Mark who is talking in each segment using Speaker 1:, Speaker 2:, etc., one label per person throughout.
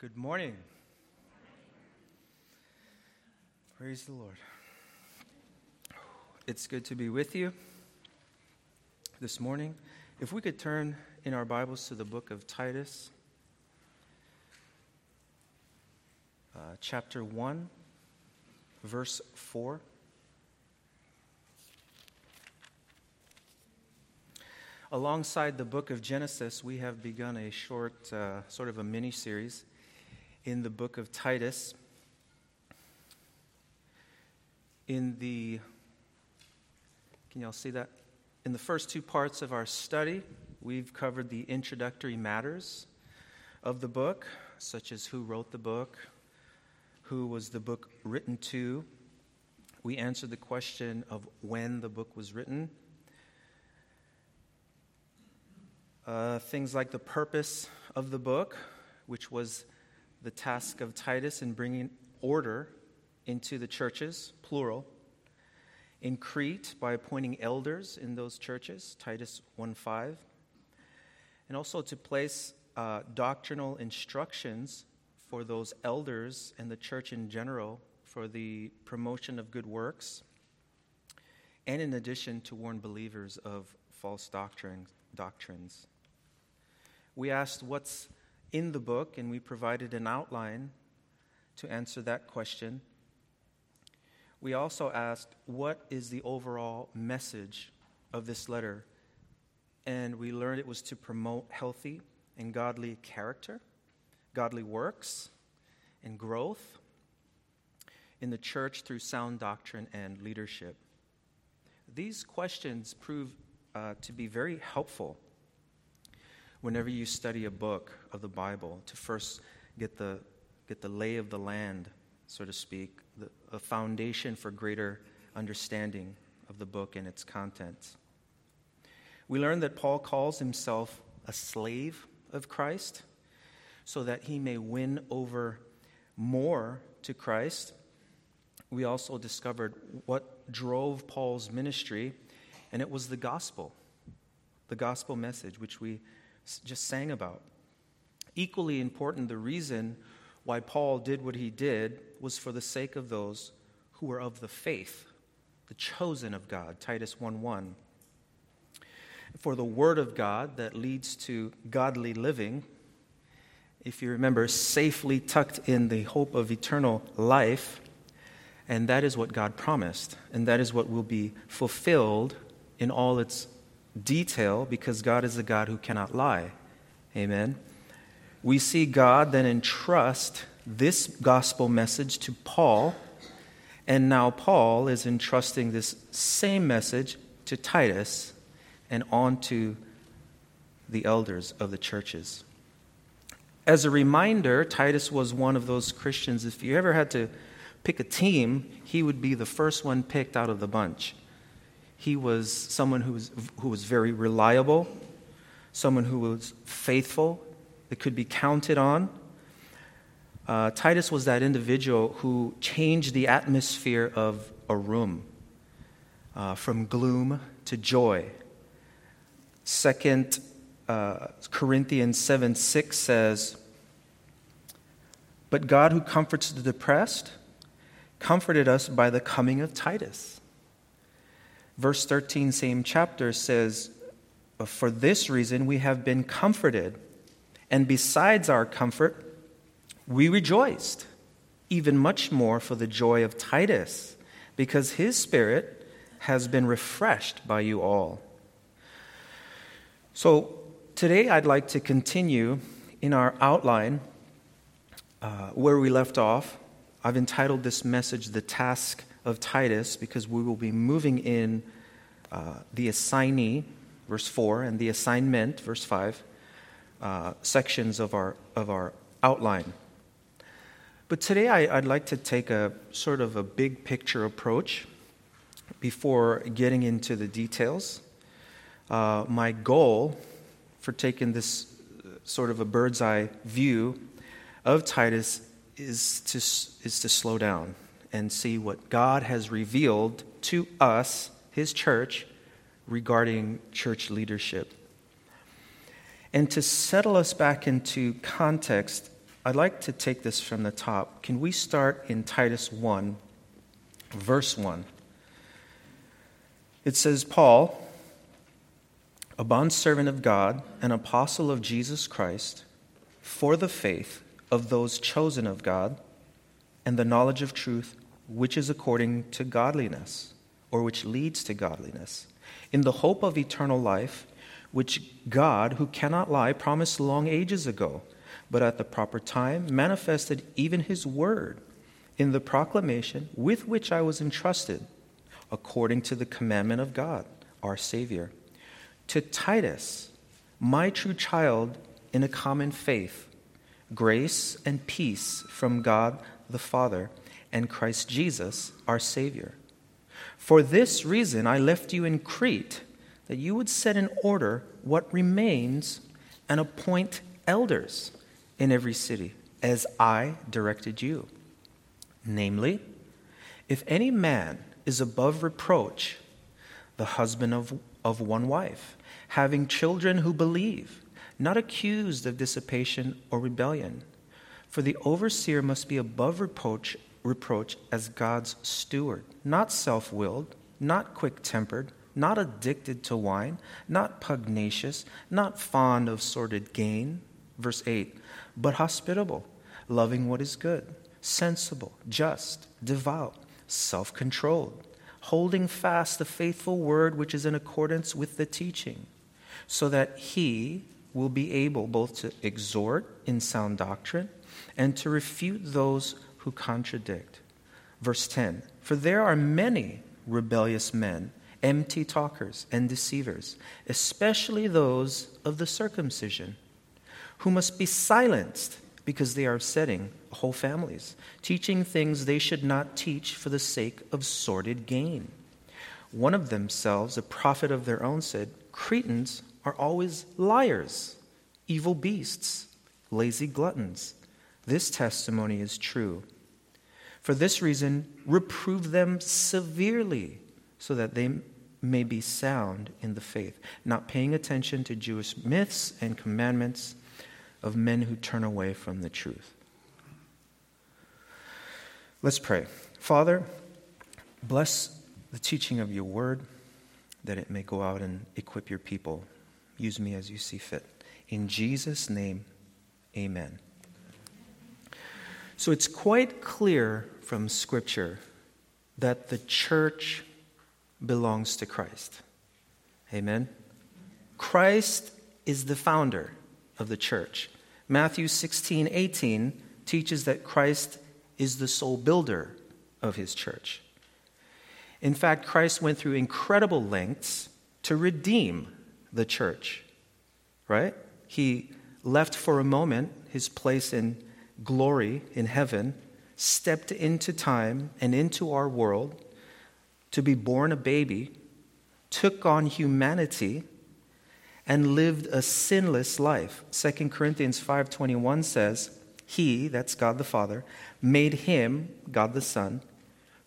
Speaker 1: Good morning. Praise the Lord. It's good to be with you this morning. If we could turn in our Bibles to the book of Titus, uh, chapter 1, verse 4. Alongside the book of Genesis, we have begun a short, uh, sort of a mini series in the book of Titus. In the, can y'all see that? In the first two parts of our study, we've covered the introductory matters of the book, such as who wrote the book, who was the book written to. We answered the question of when the book was written. Uh, things like the purpose of the book, which was the task of Titus in bringing order into the churches, plural. In Crete, by appointing elders in those churches, Titus 1:5, and also to place uh, doctrinal instructions for those elders and the church in general for the promotion of good works, and in addition to warn believers of false doctrines. doctrines. We asked what's in the book, and we provided an outline to answer that question. We also asked, What is the overall message of this letter? And we learned it was to promote healthy and godly character, godly works, and growth in the church through sound doctrine and leadership. These questions prove uh, to be very helpful whenever you study a book of the Bible to first get the, get the lay of the land, so to speak, the, a foundation for greater understanding of the book and its contents. We learn that Paul calls himself a slave of Christ so that he may win over more to Christ. We also discovered what drove Paul's ministry, and it was the gospel, the gospel message, which we just sang about. Equally important, the reason why Paul did what he did was for the sake of those who were of the faith, the chosen of God, Titus 1 1. For the word of God that leads to godly living, if you remember, safely tucked in the hope of eternal life, and that is what God promised, and that is what will be fulfilled in all its detail because God is a God who cannot lie. Amen. We see God then entrust this gospel message to Paul, and now Paul is entrusting this same message to Titus and on to the elders of the churches. As a reminder, Titus was one of those Christians, if you ever had to pick a team, he would be the first one picked out of the bunch. He was someone who was, who was very reliable, someone who was faithful, that could be counted on. Uh, Titus was that individual who changed the atmosphere of a room uh, from gloom to joy. Second uh, Corinthians 7 6 says, But God who comforts the depressed comforted us by the coming of Titus Verse 13, same chapter, says, For this reason we have been comforted, and besides our comfort, we rejoiced, even much more for the joy of Titus, because his spirit has been refreshed by you all. So today I'd like to continue in our outline uh, where we left off. I've entitled this message The Task of Titus because we will be moving in uh, the assignee, verse 4, and the assignment, verse 5, uh, sections of our, of our outline. But today I, would like to take a sort of a big picture approach before getting into the details. Uh, my goal for taking this sort of a bird's eye view of Titus is to, is to slow down and see what God has revealed to us, his church, regarding church leadership. And to settle us back into context, I'd like to take this from the top. Can we start in Titus 1, verse 1? It says, Paul, a bondservant of God, an apostle of Jesus Christ, for the faith of those chosen of God and the knowledge of truth, which is according to godliness, or which leads to godliness, in the hope of eternal life, which God, who cannot lie, promised long ages ago, but at the proper time manifested even his word in the proclamation with which I was entrusted, according to the commandment of God, our Savior. To Titus, my true child in a common faith, grace and peace from God the Father, and Christ Jesus, our Savior. For this reason, I left you in Crete, that you would set in order what remains and appoint elders in every city, as I directed you. Namely, if any man is above reproach, the husband of, of one wife, having children who believe, not accused of dissipation or rebellion for the overseer must be above reproach, reproach as God's steward, not self willed, not quick tempered, not addicted to wine, not pugnacious, not fond of sordid gain. Verse 8, but hospitable, loving what is good, sensible, just, devout, self controlled, holding fast the faithful word which is in accordance with the teaching, so that he will be able both to exhort in sound doctrine and to refute those who contradict. Verse 10 For there are many rebellious men, empty talkers, and deceivers, especially those of the circumcision, who must be silenced because they are upsetting whole families, teaching things they should not teach for the sake of sordid gain. One of themselves, a prophet of their own, said, Cretans are always liars, evil beasts, lazy gluttons this testimony is true. For this reason, reprove them severely so that they may be sound in the faith, not paying attention to Jewish myths and commandments of men who turn away from the truth. Let's pray. Father, bless the teaching of your word that it may go out and equip your people. Use me as you see fit. In Jesus' name, amen. So it's quite clear from Scripture that the church belongs to Christ. Amen? Christ is the founder of the church. Matthew 16, 18 teaches that Christ is the sole builder of his church. In fact, Christ went through incredible lengths to redeem the church, right? He left for a moment his place in glory in heaven, stepped into time and into our world to be born a baby, took on humanity, and lived a sinless life. 2 Corinthians 5:21 says, "He, that's God the Father, made him, God the Son,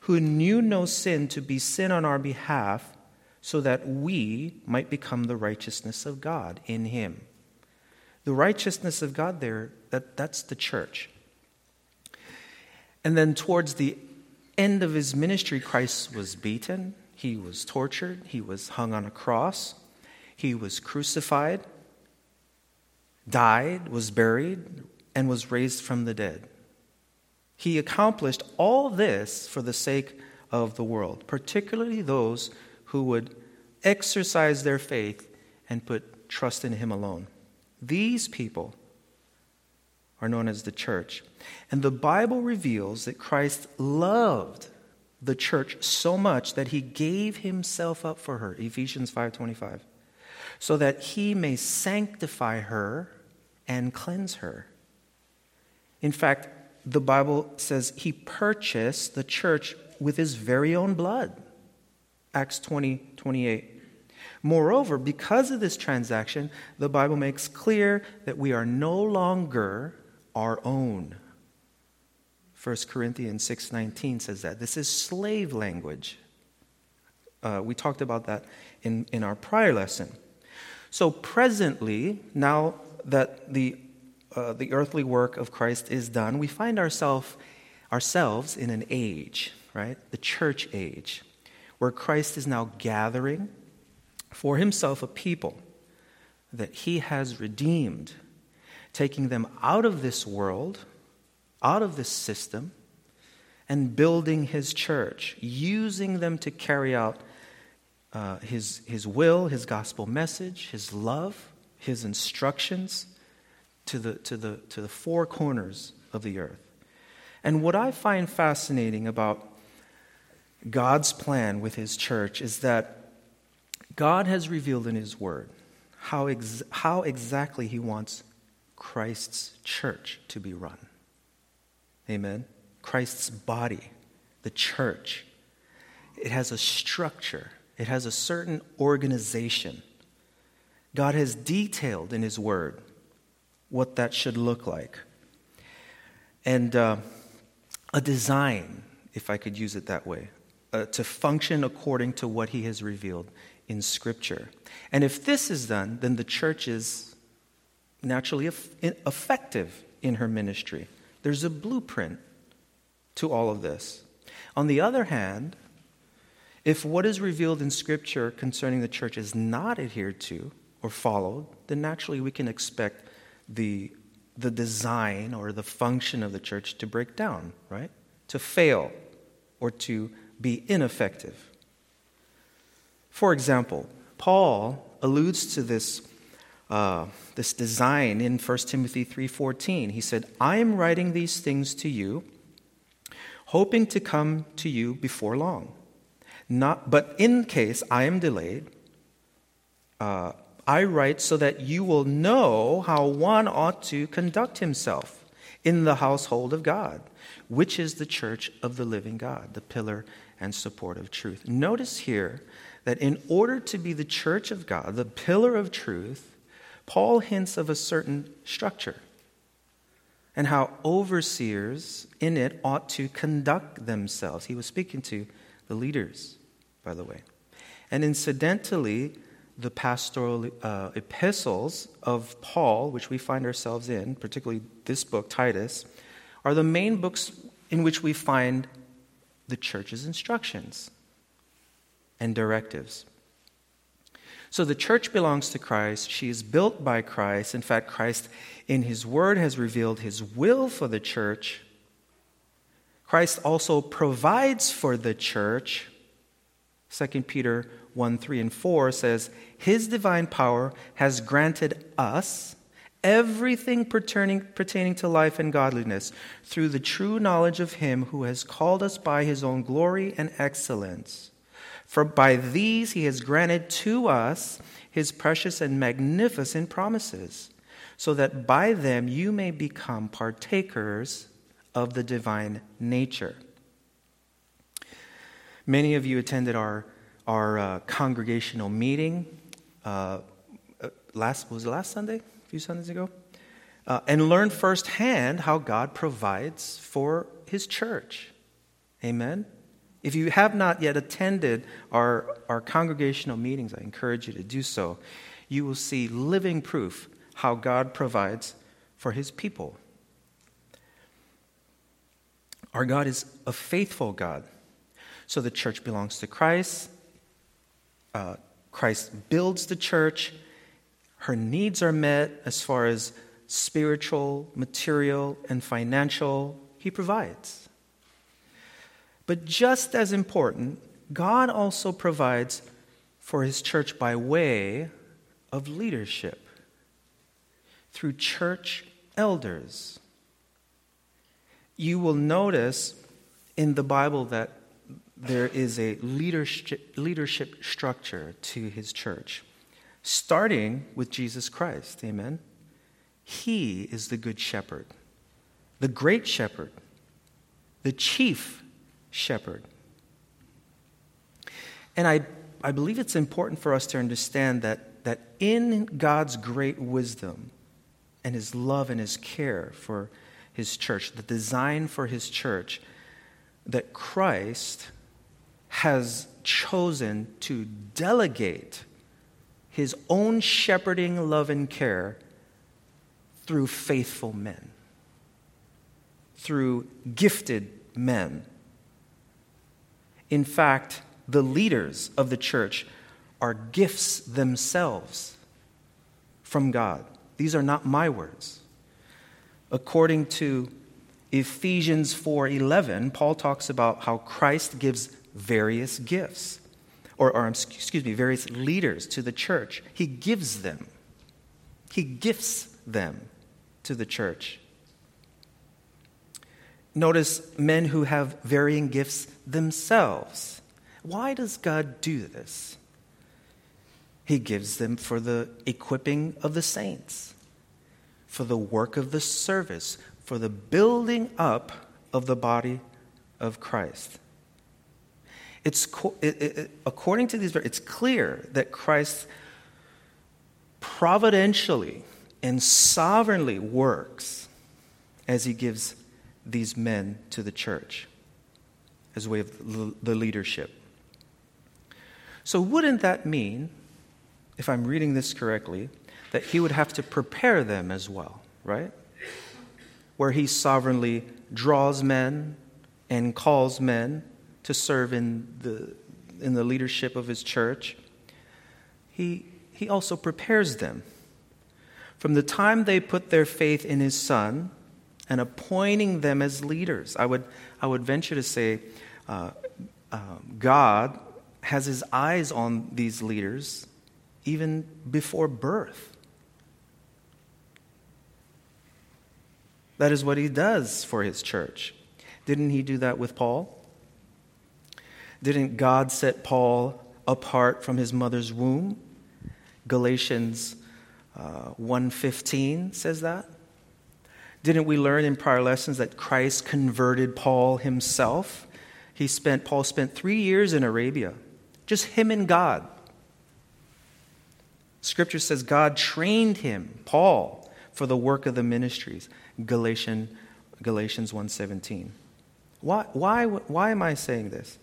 Speaker 1: who knew no sin to be sin on our behalf, so that we might become the righteousness of God in him." The righteousness of God there, that, that's the church. And then towards the end of his ministry, Christ was beaten, he was tortured, he was hung on a cross, he was crucified, died, was buried, and was raised from the dead. He accomplished all this for the sake of the world, particularly those who would exercise their faith and put trust in him alone. These people are known as the church. And the Bible reveals that Christ loved the church so much that he gave himself up for her, Ephesians 5:25, so that he may sanctify her and cleanse her. In fact, the Bible says he purchased the church with his very own blood. Acts 20, 28. Moreover, because of this transaction, the Bible makes clear that we are no longer our own. 1 Corinthians 6:19 says that. This is slave language. Uh, we talked about that in, in our prior lesson. So presently, now that the uh, the earthly work of Christ is done, we find ourselves ourselves in an age, right? The church age, where Christ is now gathering for himself a people that he has redeemed, taking them out of this world, out of this system, and building his church, using them to carry out uh, his, his will, his gospel message, his love, his instructions to the, to, the, to the four corners of the earth. And what I find fascinating about God's plan with his church is that God has revealed in his word how, ex- how exactly he wants Christ's church to be run. Amen. Christ's body, the church. It has a structure, it has a certain organization. God has detailed in his word what that should look like. And uh, a design, if I could use it that way, uh, to function according to what he has revealed in Scripture. And if this is done, then the church is naturally effective in her ministry. There's a blueprint to all of this. On the other hand, if what is revealed in Scripture concerning the church is not adhered to or followed, then naturally we can expect the, the design or the function of the church to break down, right? To fail or to be ineffective. For example, Paul alludes to this, uh, this design in 1 Timothy 3.14. He said, I am writing these things to you, hoping to come to you before long. Not, but in case I am delayed, uh, I write so that you will know how one ought to conduct himself in the household of God, which is the church of the living God, the pillar and support of truth. Notice here that in order to be the church of God, the pillar of truth, Paul hints of a certain structure and how overseers in it ought to conduct themselves. He was speaking to the leaders, by the way. And incidentally, the pastoral uh, epistles of Paul, which we find ourselves in, particularly this book, Titus, are the main books in which we find the church's instructions and directives. So the church belongs to Christ. She is built by Christ. In fact, Christ, in his word, has revealed his will for the church. Christ also provides for the church. 2 Peter 1 3 and 4 says, His divine power has granted us everything pertaining, pertaining to life and godliness through the true knowledge of Him who has called us by His own glory and excellence. For by these He has granted to us His precious and magnificent promises, so that by them you may become partakers of the divine nature. Many of you attended our our uh, congregational meeting uh, uh, last was it last Sunday, a few Sundays ago, uh, and learned firsthand how God provides for His church. Amen. If you have not yet attended our, our congregational meetings, I encourage you to do so. You will see living proof how God provides for His people. Our God is a faithful God. So the church belongs to Christ uh, Christ builds the church. Her needs are met as far as spiritual, material, and financial. He provides. But just as important, God also provides for his church by way of leadership through church elders. You will notice in the Bible that there is a leadership, leadership structure to his church, starting with Jesus Christ. Amen. He is the good shepherd, the great shepherd, the chief shepherd. And I, I believe it's important for us to understand that, that in God's great wisdom and his love and his care for his church, the design for his church, that Christ has chosen to delegate his own shepherding love and care through faithful men, through gifted men. In fact, the leaders of the church are gifts themselves from God. These are not my words. According to Ephesians 4:11, Paul talks about how Christ gives various gifts or, or excuse me, various leaders to the church. He gives them. He gifts them to the church. Notice men who have varying gifts themselves. Why does God do this? He gives them for the equipping of the saints, for the work of the service, for the building up of the body of Christ. It's, it, it, according to these, it's clear that Christ providentially and sovereignly works as he gives these men to the church as way of the leadership. So, wouldn't that mean, if I'm reading this correctly, that he would have to prepare them as well, right? Where he sovereignly draws men and calls men to serve in the, in the leadership of his church, he, he also prepares them. From the time they put their faith in his son and appointing them as leaders, I would, I would venture to say uh, uh, God has his eyes on these leaders even before birth. That is what he does for his church. Didn't he do that with Paul? Didn't God set Paul apart from his mother's womb? Galatians uh, 1:15 says that. Didn't we learn in prior lessons that Christ converted Paul himself? He spent Paul spent 3 years in Arabia. Just him and God. Scripture says God trained him, Paul, for the work of the ministries. Galatian, Galatians 1:17. Why, why, why am I saying this?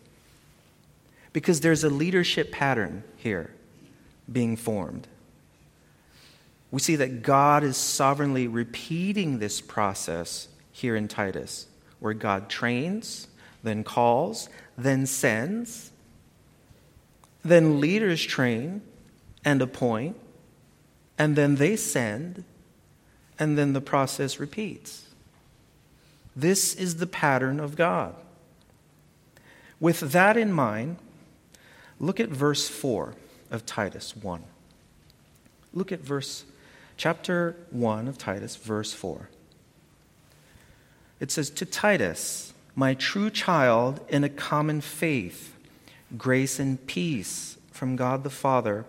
Speaker 1: Because there's a leadership pattern here being formed. We see that God is sovereignly repeating this process here in Titus, where God trains, then calls, then sends, then leaders train and appoint, and then they send, and then the process repeats. This is the pattern of God. With that in mind, Look at verse 4 of Titus 1. Look at verse chapter 1 of Titus, verse 4. It says, To Titus, my true child in a common faith, grace and peace from God the Father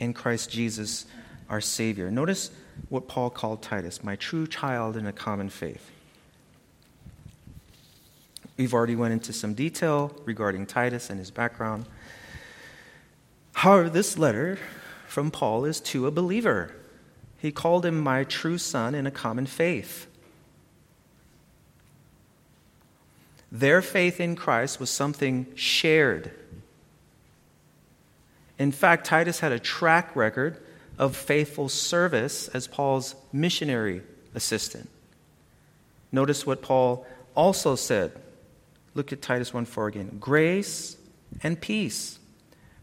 Speaker 1: and Christ Jesus our Savior. Notice what Paul called Titus, my true child in a common faith. We've already went into some detail regarding Titus and his background. However, this letter from Paul is to a believer. He called him my true son in a common faith. Their faith in Christ was something shared. In fact, Titus had a track record of faithful service as Paul's missionary assistant. Notice what Paul also said. Look at Titus 1 4 again. Grace and peace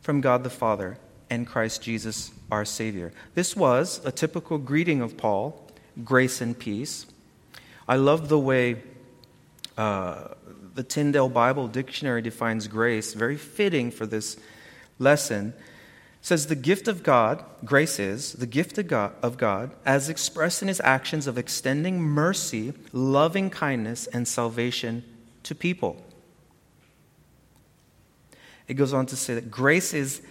Speaker 1: from God the Father and Christ Jesus our Savior. This was a typical greeting of Paul grace and peace. I love the way uh, the Tyndale Bible Dictionary defines grace, very fitting for this lesson. Says the gift of God, grace is the gift of God, of God as expressed in his actions of extending mercy, loving kindness, and salvation to people. It goes on to say that grace is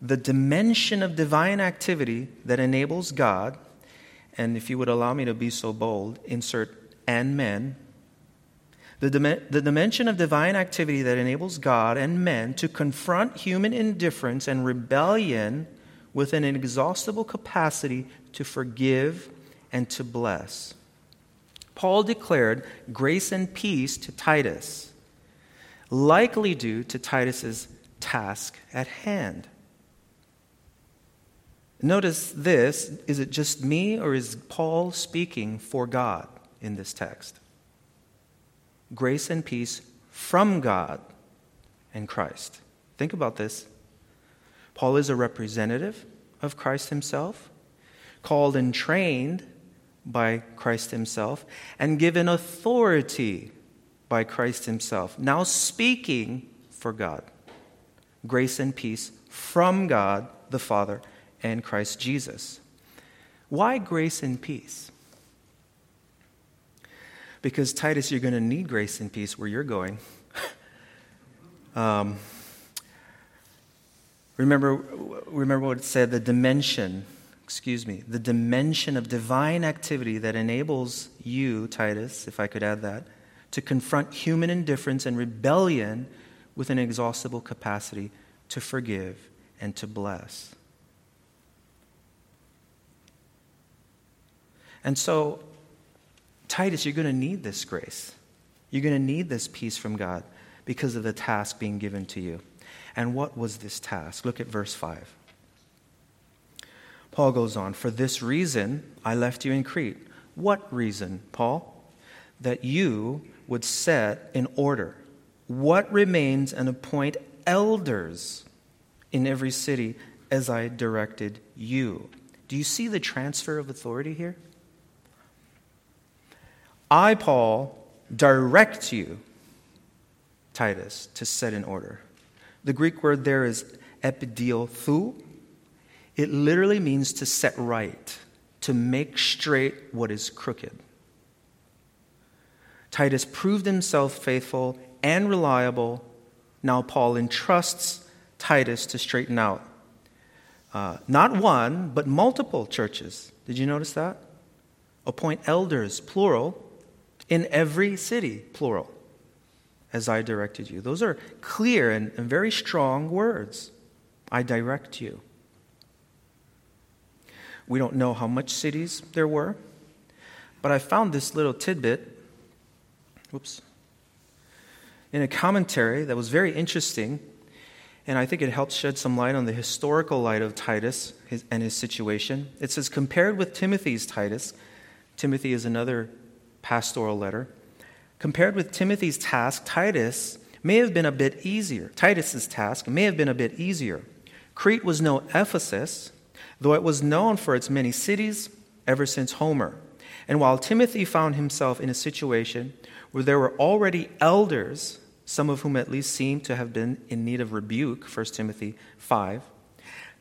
Speaker 1: the dimension of divine activity that enables God, and if you would allow me to be so bold, insert and men. The, dim- the dimension of divine activity that enables God and men to confront human indifference and rebellion with an inexhaustible capacity to forgive and to bless. Paul declared grace and peace to Titus likely due to Titus's task at hand. Notice this is it just me or is Paul speaking for God in this text? Grace and peace from God and Christ. Think about this. Paul is a representative of Christ himself, called and trained by Christ himself, and given authority by Christ himself, now speaking for God. Grace and peace from God the Father and Christ Jesus. Why grace and peace? Because, Titus, you're going to need grace and peace where you're going. um, remember, remember what it said the dimension, excuse me, the dimension of divine activity that enables you, Titus, if I could add that, to confront human indifference and rebellion with an exhaustible capacity to forgive and to bless. And so, Titus, you're going to need this grace. You're going to need this peace from God because of the task being given to you. And what was this task? Look at verse 5. Paul goes on, For this reason I left you in Crete. What reason, Paul? That you would set in order what remains and appoint elders in every city as I directed you. Do you see the transfer of authority here? I, Paul, direct you, Titus, to set in order. The Greek word there is epidiothu. It literally means to set right, to make straight what is crooked. Titus proved himself faithful and reliable. Now, Paul entrusts Titus to straighten out uh, not one, but multiple churches. Did you notice that? Appoint elders, plural, in every city, plural, as I directed you. Those are clear and, and very strong words. I direct you. We don't know how much cities there were, but I found this little tidbit. Whoops. In a commentary that was very interesting, and I think it helps shed some light on the historical light of Titus and his situation. It says, compared with Timothy's Titus, Timothy is another pastoral letter. Compared with Timothy's task, Titus may have been a bit easier. Titus's task may have been a bit easier. Crete was no Ephesus, though it was known for its many cities ever since Homer. And while Timothy found himself in a situation where there were already elders, some of whom at least seemed to have been in need of rebuke, 1 Timothy 5,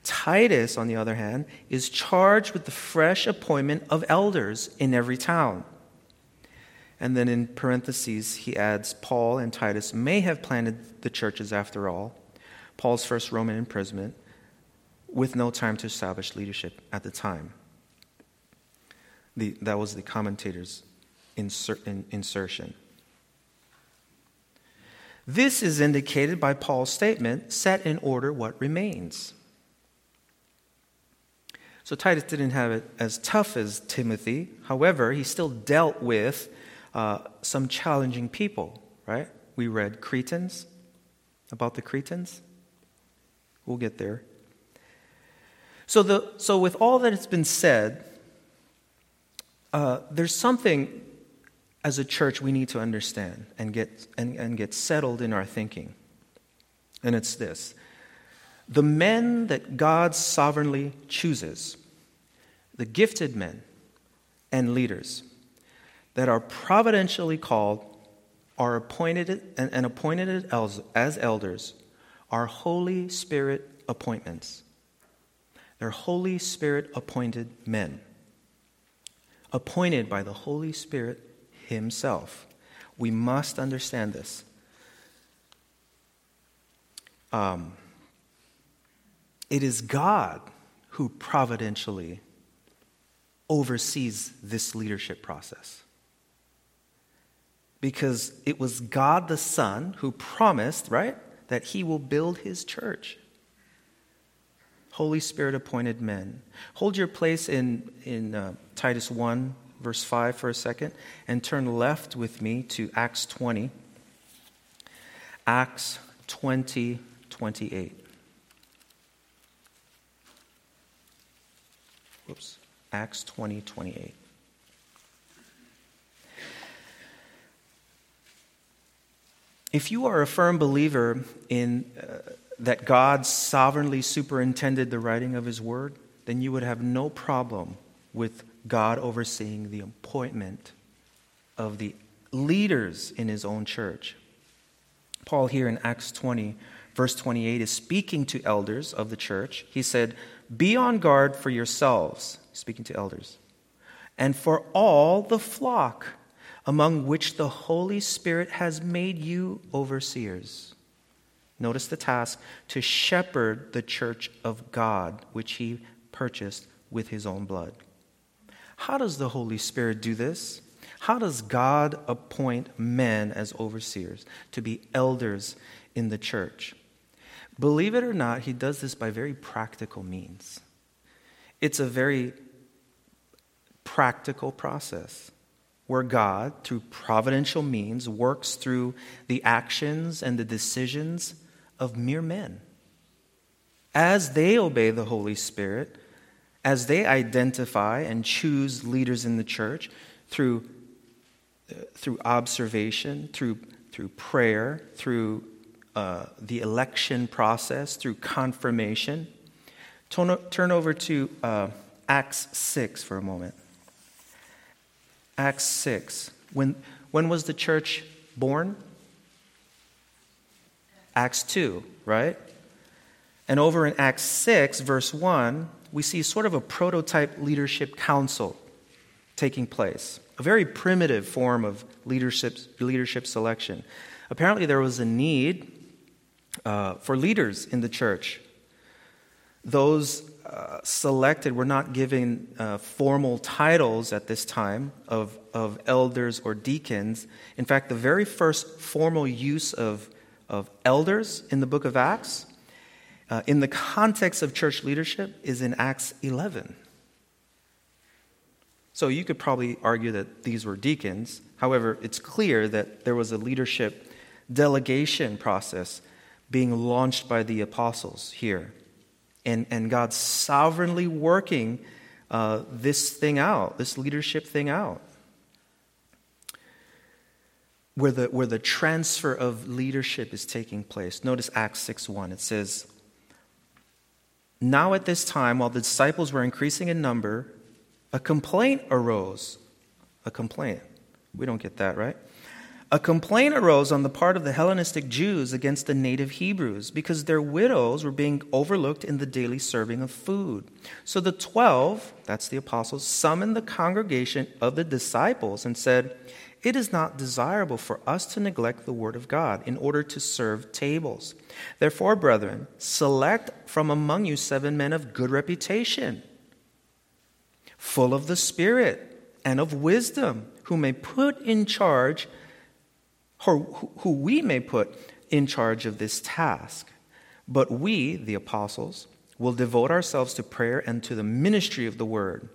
Speaker 1: Titus, on the other hand, is charged with the fresh appointment of elders in every town. And then in parentheses, he adds Paul and Titus may have planted the churches after all, Paul's first Roman imprisonment, with no time to establish leadership at the time. The, that was the commentator's in, insertion. This is indicated by Paul's statement set in order what remains. So Titus didn't have it as tough as Timothy. However, he still dealt with uh, some challenging people, right? We read Cretans, about the Cretans. We'll get there. So, the, so with all that has been said, uh, there's something as a church we need to understand and get, and, and get settled in our thinking. And it's this the men that God sovereignly chooses, the gifted men and leaders, that are providentially called, are appointed and, appointed as, as elders, are Holy Spirit appointments. They're Holy Spirit appointed men, appointed by the Holy Spirit Himself. We must understand this. Um, it is God who providentially oversees this leadership process because it was God the Son who promised, right, that he will build his church. Holy Spirit appointed men. Hold your place in, in uh, Titus 1, verse 5 for a second, and turn left with me to Acts 20. Acts 20, 28. Whoops. Acts 20, 28. If you are a firm believer in uh, that God sovereignly superintended the writing of his word, then you would have no problem with God overseeing the appointment of the leaders in his own church. Paul, here in Acts 20, verse 28, is speaking to elders of the church. He said, Be on guard for yourselves, speaking to elders, and for all the flock among which the Holy Spirit has made you overseers. Notice the task to shepherd the church of God, which he purchased with his own blood. How does the Holy Spirit do this? How does God appoint men as overseers to be elders in the church? Believe it or not, he does this by very practical means. It's a very practical process where God, through providential means, works through the actions and the decisions of mere men. As they obey the Holy Spirit, as they identify and choose leaders in the church through, uh, through observation, through, through prayer, through uh, the election process, through confirmation. Turn, turn over to uh, Acts 6 for a moment. Acts 6. When, when was the church born? Acts 2, right? And over in Acts 6, verse 1, we see sort of a prototype leadership council taking place, a very primitive form of leadership, leadership selection. Apparently, there was a need uh, for leaders in the church. Those selected were not given uh, formal titles at this time of, of elders or deacons. In fact, the very first formal use of, of elders in the book of Acts, uh, in the context of church leadership, is in Acts 11. So you could probably argue that these were deacons. However, it's clear that there was a leadership delegation process being launched by the apostles here and, and God sovereignly working uh, this thing out, this leadership thing out. Where the, where the transfer of leadership is taking place. Notice Acts 6 1. It says, Now at this time, while the disciples were increasing in number, a complaint arose. A complaint. We don't get that, right? A complaint arose on the part of the Hellenistic Jews against the native Hebrews because their widows were being overlooked in the daily serving of food. So the twelve, that's the apostles, summoned the congregation of the disciples and said, It is not desirable for us to neglect the word of God in order to serve tables. Therefore, brethren, select from among you seven men of good reputation, full of the Spirit and of wisdom, who may put in charge who, who we may put in charge of this task. But we, the apostles, will devote ourselves to prayer and to the ministry of the word.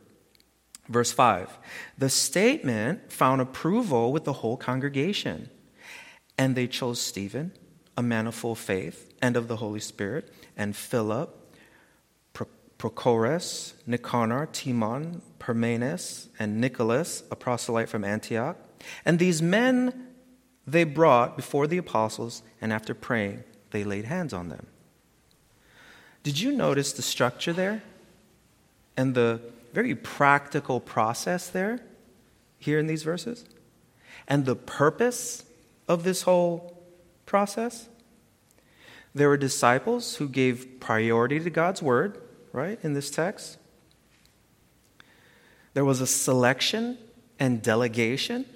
Speaker 1: Verse 5 The statement found approval with the whole congregation, and they chose Stephen, a man of full faith and of the Holy Spirit, and Philip, Prochorus, Nicanor, Timon, Parmenas, and Nicholas, a proselyte from Antioch. And these men they brought before the apostles, and after praying, they laid hands on them. Did you notice the structure there? And the very practical process there, here in these verses? And the purpose of this whole process? There were disciples who gave priority to God's word, right, in this text. There was a selection and delegation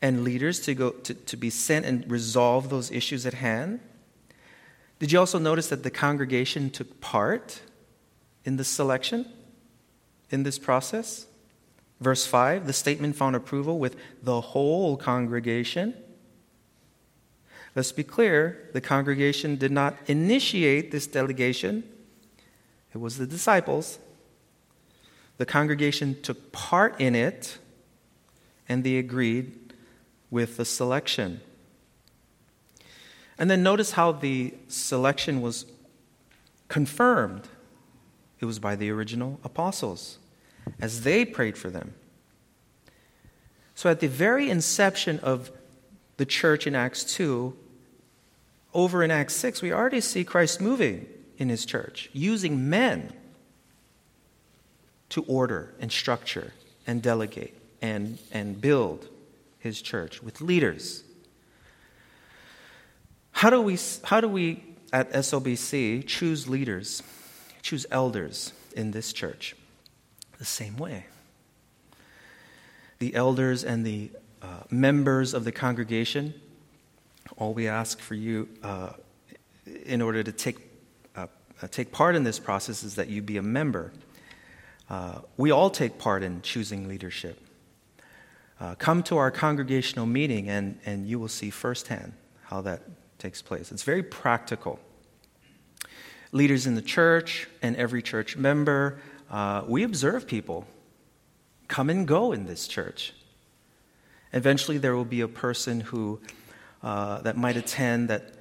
Speaker 1: and leaders to, go, to, to be sent and resolve those issues at hand. Did you also notice that the congregation took part in the selection, in this process? Verse 5 the statement found approval with the whole congregation. Let's be clear the congregation did not initiate this delegation, it was the disciples. The congregation took part in it, and they agreed with the selection. And then notice how the selection was confirmed It was by the original apostles as they prayed for them. So, at the very inception of the church in Acts 2, over in Acts 6, we already see Christ moving in his church, using men to order and structure and delegate and, and build his church with leaders. How do we, how do we at SLBC choose leaders, choose elders in this church? The same way. The elders and the uh, members of the congregation, all we ask for you uh, in order to take, uh, uh take part in this process is that you be a member. Uh, we all take part in choosing leadership. Uh, come to our congregational meeting and, and you will see firsthand how that takes place. It's very practical. Leaders in the church and every church member, uh, we observe people come and go in this church. Eventually, there will be a person who uh, that might attend that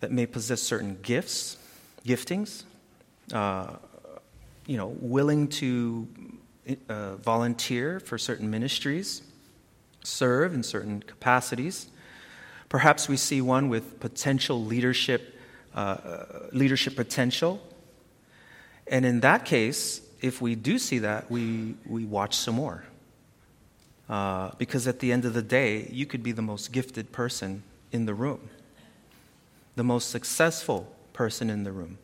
Speaker 1: that may possess certain gifts, giftings, uh, you know, willing to uh, volunteer for certain ministries, serve in certain capacities. Perhaps we see one with potential leadership, uh, leadership potential. And in that case, if we do see that, we, we watch some more. Uh, because at the end of the day, you could be the most gifted person in the room, the most successful person in the room.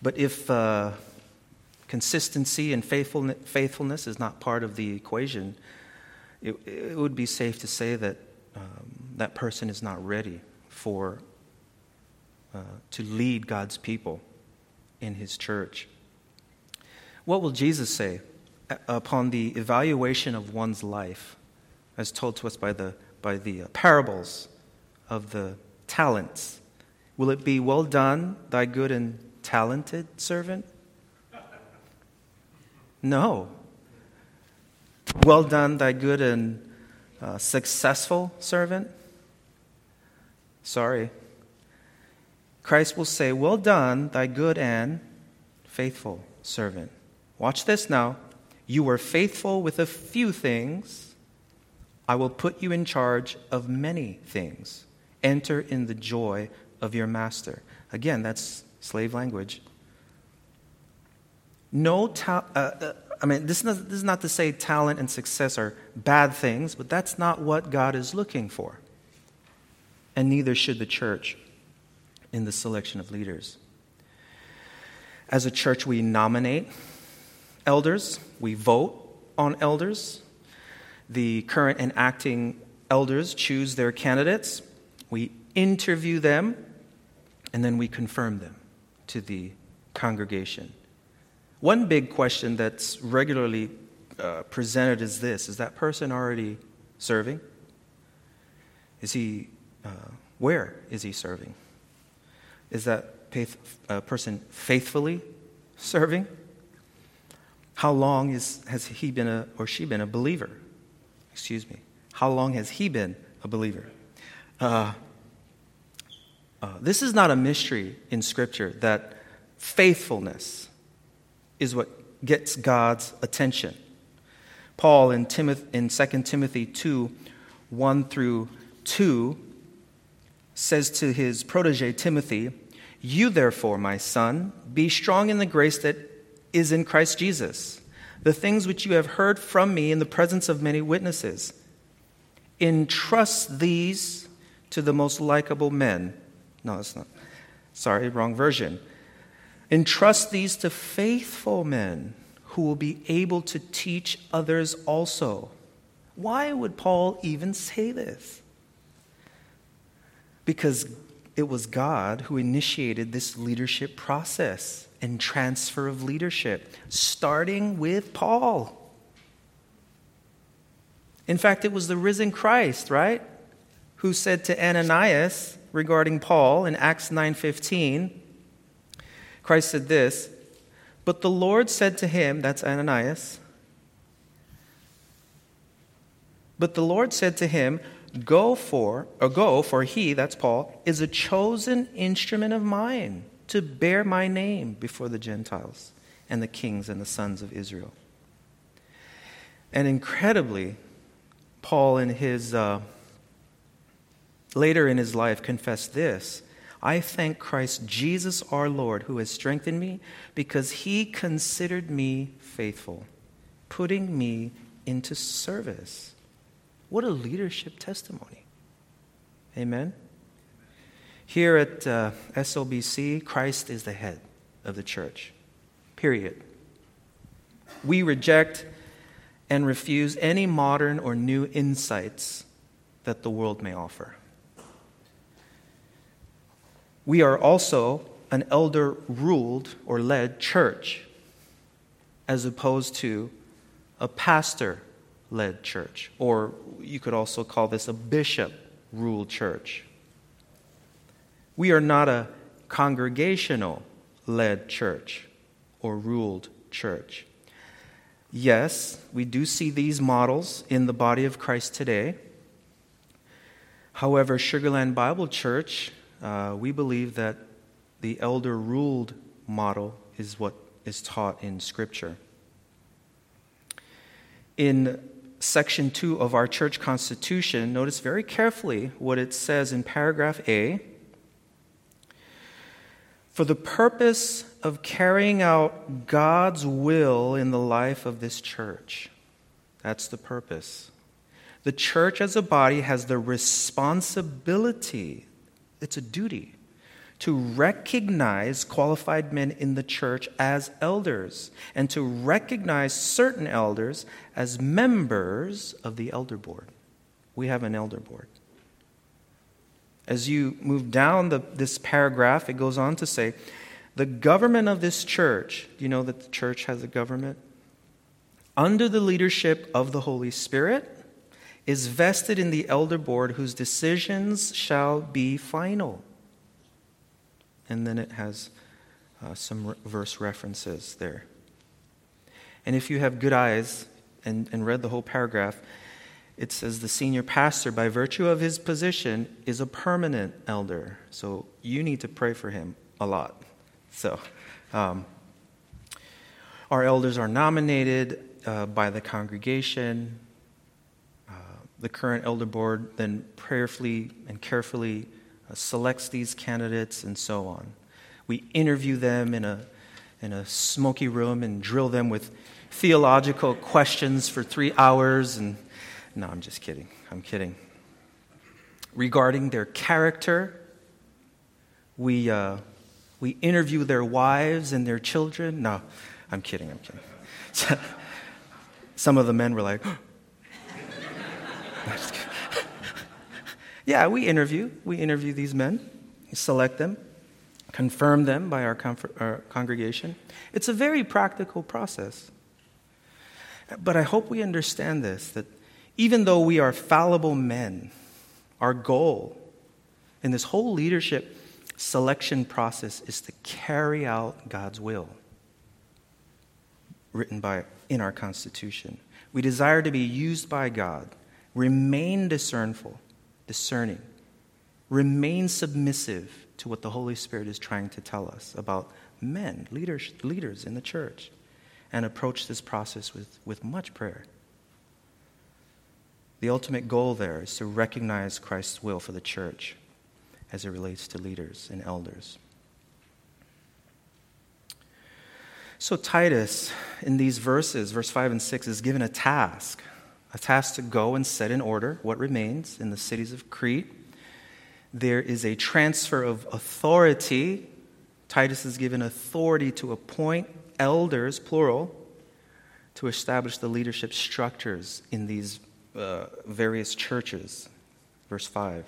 Speaker 1: But if uh, consistency and faithfulness is not part of the equation, it, it would be safe to say that um, that person is not ready for uh, to lead God's people in his church. What will Jesus say upon the evaluation of one's life, as told to us by the, by the uh, parables of the talents? Will it be, Well done, thy good and talented servant? No. Well done, thy good and uh, successful servant? Sorry. Christ will say, Well done, thy good and faithful servant. Watch this now. You were faithful with a few things. I will put you in charge of many things. Enter in the joy of your master. Again, that's slave language. No, ta- uh, uh, I mean, this is, not, this is not to say talent and success are bad things, but that's not what God is looking for. And neither should the church in the selection of leaders. As a church, we nominate elders, we vote on elders. The current and acting elders choose their candidates, we interview them, and then we confirm them to the congregation. One big question that's regularly uh, presented is this Is that person already serving? Is he, uh, where is he serving? Is that faith, uh, person faithfully serving? How long is, has he been a, or she been a believer? Excuse me. How long has he been a believer? Uh, uh, this is not a mystery in Scripture that faithfulness is what gets God's attention. Paul in, Timothy, in 2 Timothy 2 1 through 2 says to his protege Timothy, You therefore, my son, be strong in the grace that is in Christ Jesus, the things which you have heard from me in the presence of many witnesses. Entrust these to the most likable men. No, that's not. Sorry, wrong version. Entrust these to faithful men who will be able to teach others also. Why would Paul even say this? Because it was God who initiated this leadership process and transfer of leadership, starting with Paul. In fact, it was the risen Christ, right? Who said to Ananias regarding Paul in Acts 9:15, Christ said this, but the Lord said to him, that's Ananias, but the Lord said to him, Go for, or go, for he, that's Paul, is a chosen instrument of mine to bear my name before the Gentiles and the kings and the sons of Israel. And incredibly, Paul, in his uh, later in his life, confessed this I thank Christ Jesus our Lord, who has strengthened me, because he considered me faithful, putting me into service. What a leadership testimony. Amen. Here at uh, SLBC, Christ is the head of the church. Period. We reject and refuse any modern or new insights that the world may offer. We are also an elder ruled or led church, as opposed to a pastor led church, or you could also call this a bishop ruled church. We are not a congregational led church or ruled church. Yes, we do see these models in the body of Christ today. However, Sugarland Bible Church, uh, we believe that the elder ruled model is what is taught in Scripture. In section 2 of our church constitution, notice very carefully what it says in paragraph A. For the purpose of carrying out God's will in the life of this church. That's the purpose. The church as a body has the responsibility, it's a duty, to recognize qualified men in the church as elders and to recognize certain elders as members of the elder board. We have an elder board. As you move down the, this paragraph, it goes on to say, the government of this church, do you know that the church has a government? Under the leadership of the Holy Spirit, is vested in the elder board whose decisions shall be final. And then it has uh, some re- verse references there. And if you have good eyes and, and read the whole paragraph, it says the senior pastor, by virtue of his position, is a permanent elder. So you need to pray for him a lot. So, um, our elders are nominated uh, by the congregation. The current elder board then prayerfully and carefully uh, selects these candidates and so on. We interview them in a, in a smoky room and drill them with theological questions for three hours. And no, I'm just kidding. I'm kidding. Regarding their character, we, uh, we interview their wives and their children. No, I'm kidding, I'm kidding. Some of the men were like, yeah, we interview. We interview these men, select them, confirm them by our, our congregation. It's a very practical process. But I hope we understand this that even though we are fallible men, our goal in this whole leadership selection process is to carry out God's will written by in our constitution. We desire to be used by God. Remain discernful, discerning. Remain submissive to what the Holy Spirit is trying to tell us about men, leaders, leaders in the church, and approach this process with, with much prayer. The ultimate goal there is to recognize Christ's will for the church as it relates to leaders and elders. So, Titus, in these verses, verse 5 and 6, is given a task a task to go and set in order what remains in the cities of Crete. There is a transfer of authority. Titus is given authority to appoint elders, plural, to establish the leadership structures in these uh, various churches. Verse 5.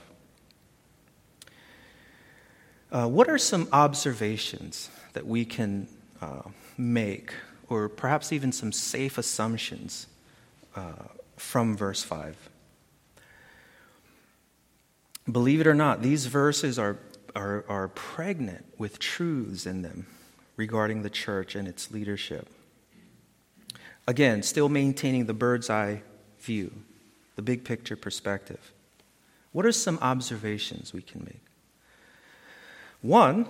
Speaker 1: Uh, what are some observations that we can uh, make, or perhaps even some safe assumptions uh, from verse 5? Believe it or not, these verses are, are, are pregnant with truths in them regarding the church and its leadership. Again, still maintaining the bird's eye view, the big picture perspective. What are some observations we can make? One,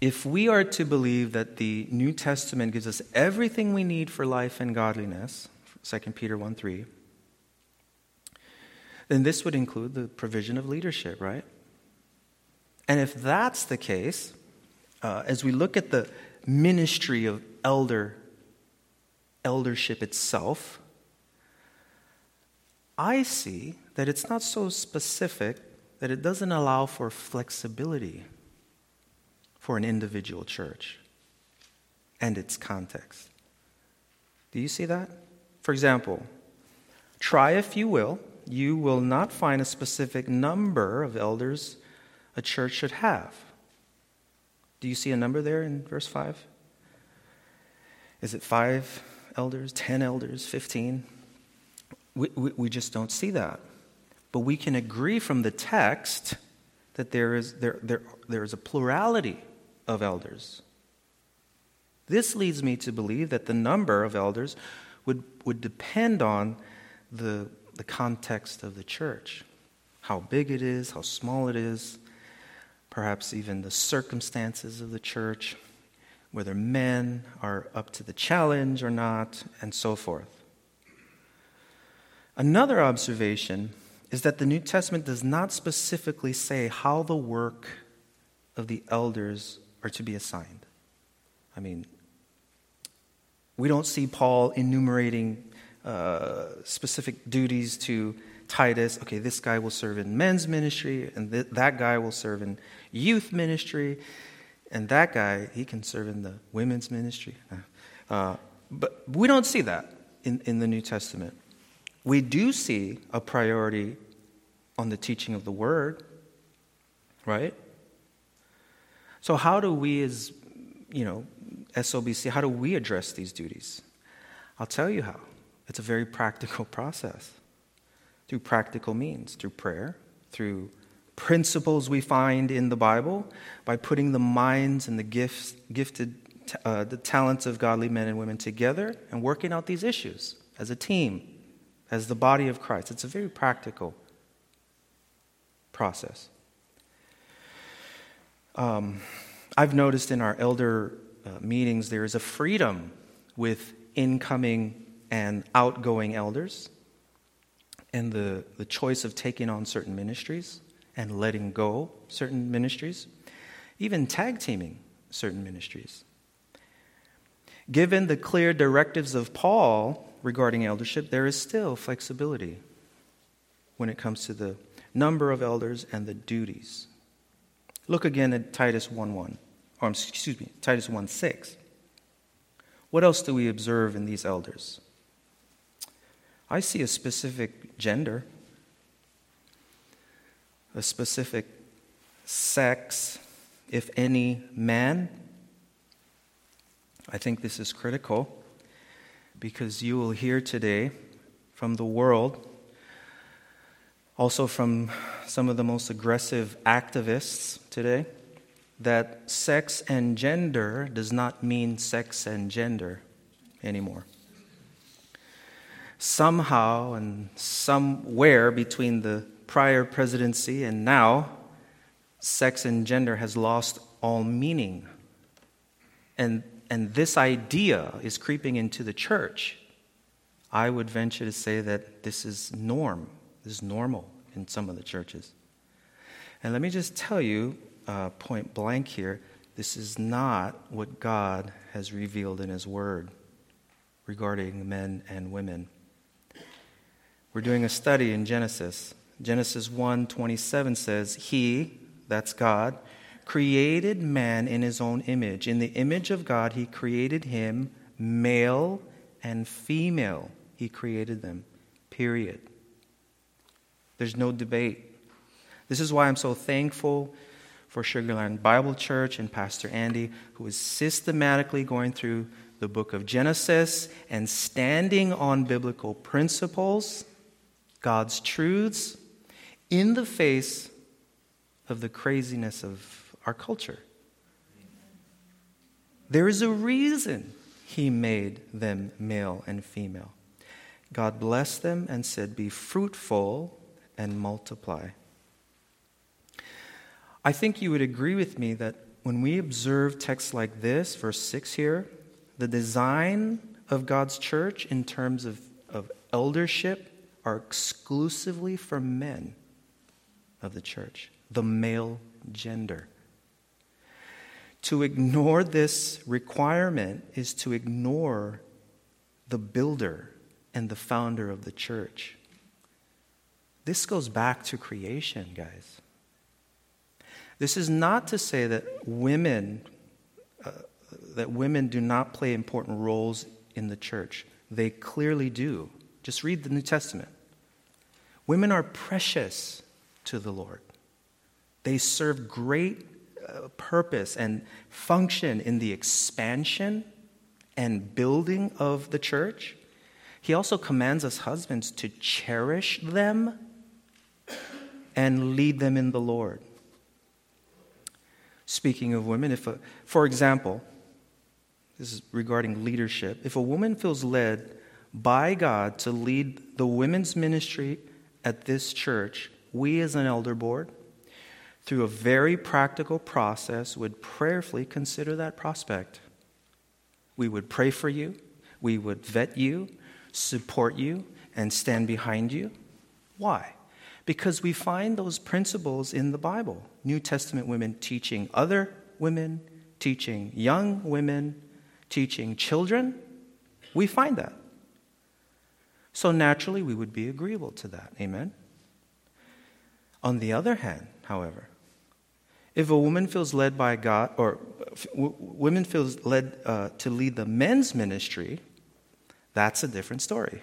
Speaker 1: if we are to believe that the New Testament gives us everything we need for life and godliness, 2 Peter 1 3, then this would include the provision of leadership, right? And if that's the case, uh, as we look at the ministry of elder eldership itself, I see that it's not so specific that it doesn't allow for flexibility for an individual church and its context. Do you see that? For example, try if you will, you will not find a specific number of elders a church should have. Do you see a number there in verse 5? Is it five elders, 10 elders, 15? We, we, we, just don't see that. But we can agree from the text that there is, there, there, there is a plurality of elders. This leads me to believe that the number of elders would, would depend on the, the context of the church how big it is, how small it is, perhaps even the circumstances of the church, whether men are up to the challenge or not, and so forth. Another observation is that the New Testament does not specifically say how the work of the elders are to be assigned. I mean, we don't see Paul enumerating uh, specific duties to Titus. Okay, this guy will serve in men's ministry, and th- that guy will serve in youth ministry, and that guy, he can serve in the women's ministry. Uh, but we don't see that in, in the New Testament. We do see a priority on the teaching of the word, right? So, how do we, as you know, SLBC, how do we address these duties? I'll tell you how. It's a very practical process through practical means, through prayer, through principles we find in the Bible by putting the minds and the gifts, gifted, uh, the talents of godly men and women together and working out these issues as a team, as the body of Christ. It's a very practical process. Um, I've noticed in our elder uh, meetings there is a freedom with incoming and outgoing elders and the, the choice of taking on certain ministries and letting go certain ministries, even tag teaming certain ministries. Given the clear directives of Paul regarding eldership, there is still flexibility when it comes to the number of elders and the duties. Look again at Titus 1:1, or excuse me, Titus 1:6. What else do we observe in these elders? I see a specific gender a specific sex, if any man. I think this is critical because you will hear today from the world, also from some of the most aggressive activists today, that sex and gender does not mean sex and gender anymore. Somehow and somewhere between the prior presidency and now, sex and gender has lost all meaning. And, and this idea is creeping into the church. I would venture to say that this is norm, this is normal in some of the churches. And let me just tell you, uh, point blank here, this is not what God has revealed in His Word regarding men and women. We're doing a study in Genesis Genesis 1:27 says, "He, that's God, created man in his own image. In the image of God he created him, male and female. He created them." Period. There's no debate. This is why I'm so thankful for Sugarland Bible Church and Pastor Andy, who is systematically going through the book of Genesis and standing on biblical principles, God's truths, in the face of the craziness of our culture. There is a reason he made them male and female. God blessed them and said, Be fruitful and multiply. I think you would agree with me that when we observe texts like this, verse 6 here, the design of God's church in terms of, of eldership are exclusively for men of the church, the male gender. To ignore this requirement is to ignore the builder and the founder of the church. This goes back to creation, guys. This is not to say that women uh, that women do not play important roles in the church. They clearly do. Just read the New Testament. Women are precious to the Lord. They serve great uh, purpose and function in the expansion and building of the church. He also commands us husbands to cherish them and lead them in the Lord. Speaking of women, if a, for example, this is regarding leadership, if a woman feels led by God to lead the women's ministry at this church, we as an elder board, through a very practical process, would prayerfully consider that prospect. We would pray for you, we would vet you, support you, and stand behind you. Why? Because we find those principles in the Bible. New Testament women teaching other women, teaching young women, teaching children. We find that. So naturally, we would be agreeable to that. Amen? On the other hand, however, if a woman feels led by God, or women feels led uh, to lead the men's ministry, that's a different story.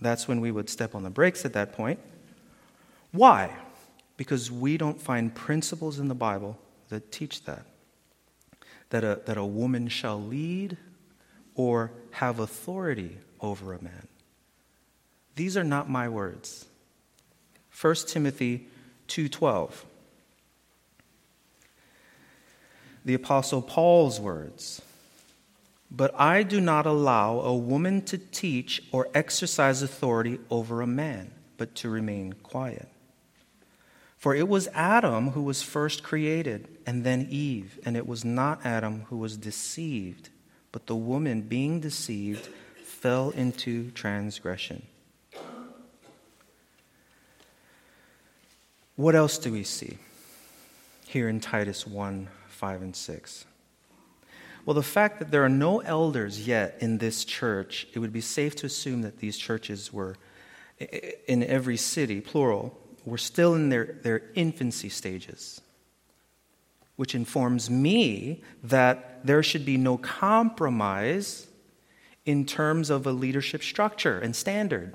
Speaker 1: That's when we would step on the brakes at that point. Why? Because we don't find principles in the Bible that teach that. That a, that a woman shall lead or have authority over a man. These are not my words. 1 Timothy 2:12. The apostle Paul's words. But I do not allow a woman to teach or exercise authority over a man, but to remain quiet. For it was Adam who was first created, and then Eve, and it was not Adam who was deceived, but the woman, being deceived, fell into transgression. What else do we see here in Titus 1 5 and 6? Well, the fact that there are no elders yet in this church, it would be safe to assume that these churches were in every city, plural, were still in their, their infancy stages, which informs me that there should be no compromise in terms of a leadership structure and standard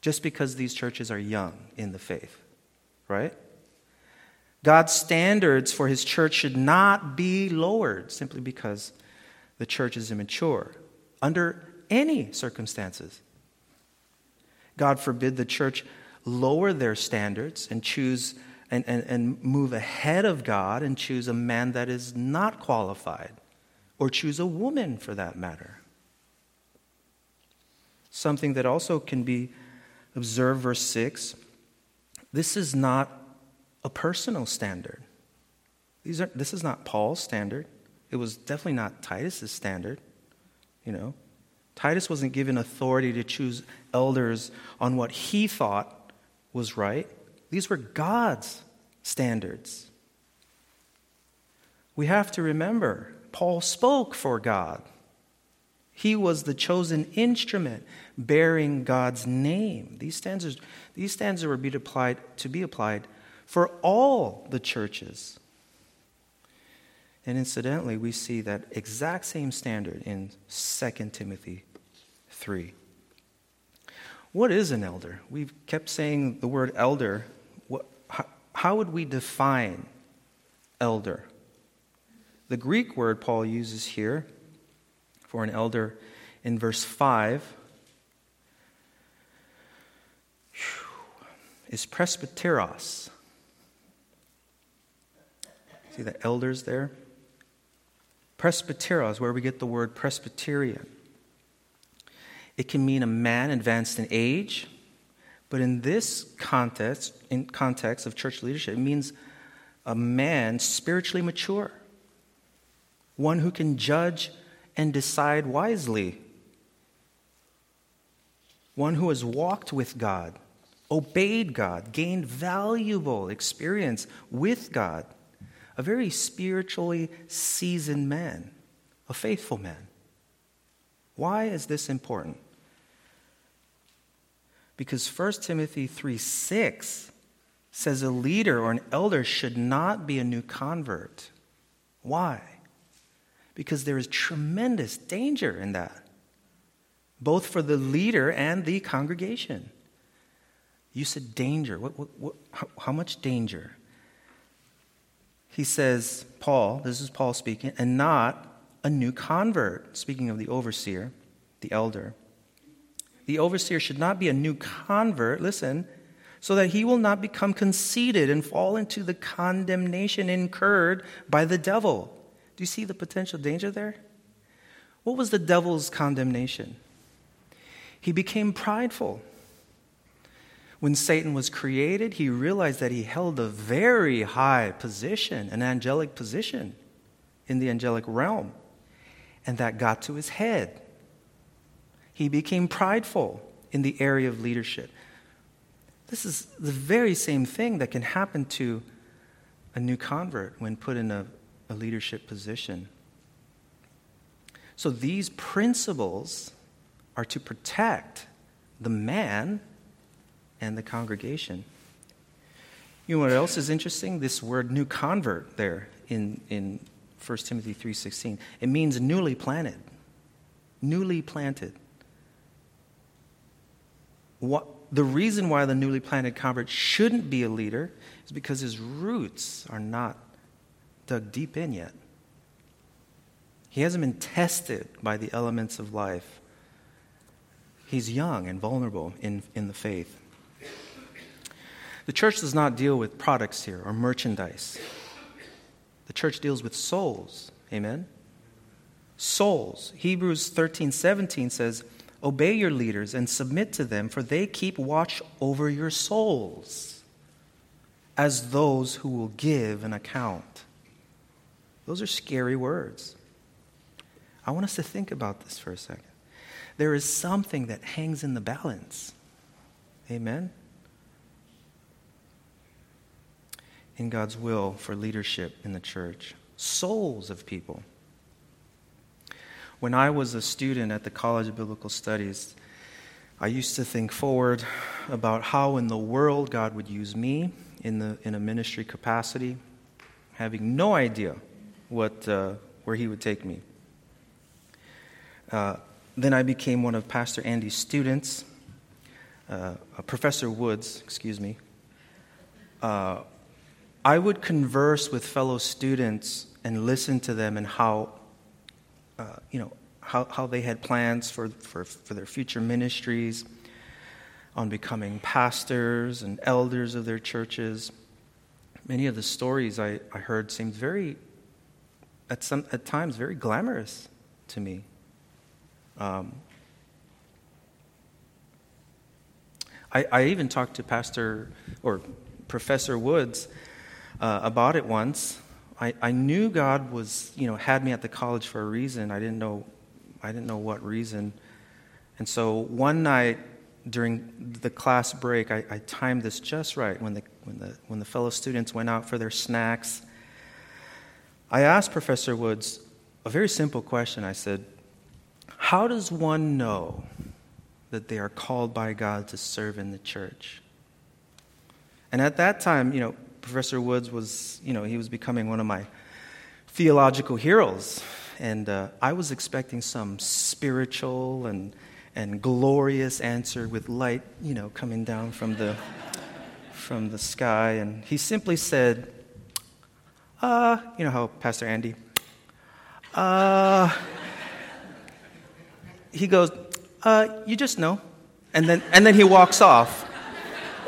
Speaker 1: just because these churches are young in the faith, right? God's standards for his church should not be lowered simply because the church is immature under any circumstances. God forbid the church lower their standards and choose and, and, and move ahead of God and choose a man that is not qualified, or choose a woman for that matter. Something that also can be observed, verse 6 this is not a personal standard. These are, this is not Paul's standard. It was definitely not Titus's standard. You know, Titus wasn't given authority to choose elders on what he thought was right. These were God's standards. We have to remember, Paul spoke for God. He was the chosen instrument bearing God's name. These standards, these standards were be applied, to be applied for all the churches. And incidentally, we see that exact same standard in 2 Timothy 3. What is an elder? We've kept saying the word elder. What, how, how would we define elder? The Greek word Paul uses here for an elder in verse 5 is presbyteros. See the elders there? Presbyteros, where we get the word Presbyterian. It can mean a man advanced in age, but in this context, in context of church leadership, it means a man spiritually mature, one who can judge and decide wisely, one who has walked with God, obeyed God, gained valuable experience with God, a very spiritually seasoned man, a faithful man. Why is this important? Because 1 Timothy 3 6 says a leader or an elder should not be a new convert. Why? Because there is tremendous danger in that, both for the leader and the congregation. You said danger. What, what, what, how, how much danger? He says, Paul, this is Paul speaking, and not a new convert, speaking of the overseer, the elder. The overseer should not be a new convert, listen, so that he will not become conceited and fall into the condemnation incurred by the devil. Do you see the potential danger there? What was the devil's condemnation? He became prideful. When Satan was created, he realized that he held a very high position, an angelic position in the angelic realm, and that got to his head. He became prideful in the area of leadership. This is the very same thing that can happen to a new convert when put in a, a leadership position. So these principles are to protect the man and the congregation. You know what else is interesting? This word new convert there in, in 1 Timothy 3.16. It means newly planted. Newly planted. What, the reason why the newly planted convert shouldn't be a leader is because his roots are not dug deep in yet. He hasn't been tested by the elements of life. He's young and vulnerable in, in the faith. The church does not deal with products here or merchandise. The church deals with souls. Amen? Souls. Hebrews 13 17 says, Obey your leaders and submit to them, for they keep watch over your souls as those who will give an account. Those are scary words. I want us to think about this for a second. There is something that hangs in the balance. Amen? In God's will for leadership in the church, souls of people. When I was a student at the College of Biblical Studies, I used to think forward about how in the world God would use me in, the, in a ministry capacity, having no idea what, uh, where He would take me. Uh, then I became one of Pastor Andy's students, uh, Professor Woods, excuse me. Uh, I would converse with fellow students and listen to them and how uh, you know, how, how they had plans for, for, for their future ministries, on becoming pastors and elders of their churches. Many of the stories I, I heard seemed very, at, some, at times, very glamorous to me. Um, I, I even talked to Pastor or Professor Woods uh, about it once. I, I knew God was, you know, had me at the college for a reason. I didn't know, I didn't know what reason. And so one night during the class break, I, I timed this just right when the, when, the, when the fellow students went out for their snacks. I asked Professor Woods a very simple question. I said, How does one know that they are called by God to serve in the church? And at that time, you know, Professor Woods was, you know, he was becoming one of my theological heroes. And uh, I was expecting some spiritual and, and glorious answer with light, you know, coming down from the, from the sky. And he simply said, uh, you know how Pastor Andy, uh, he goes, uh, you just know. And then, and then he walks off.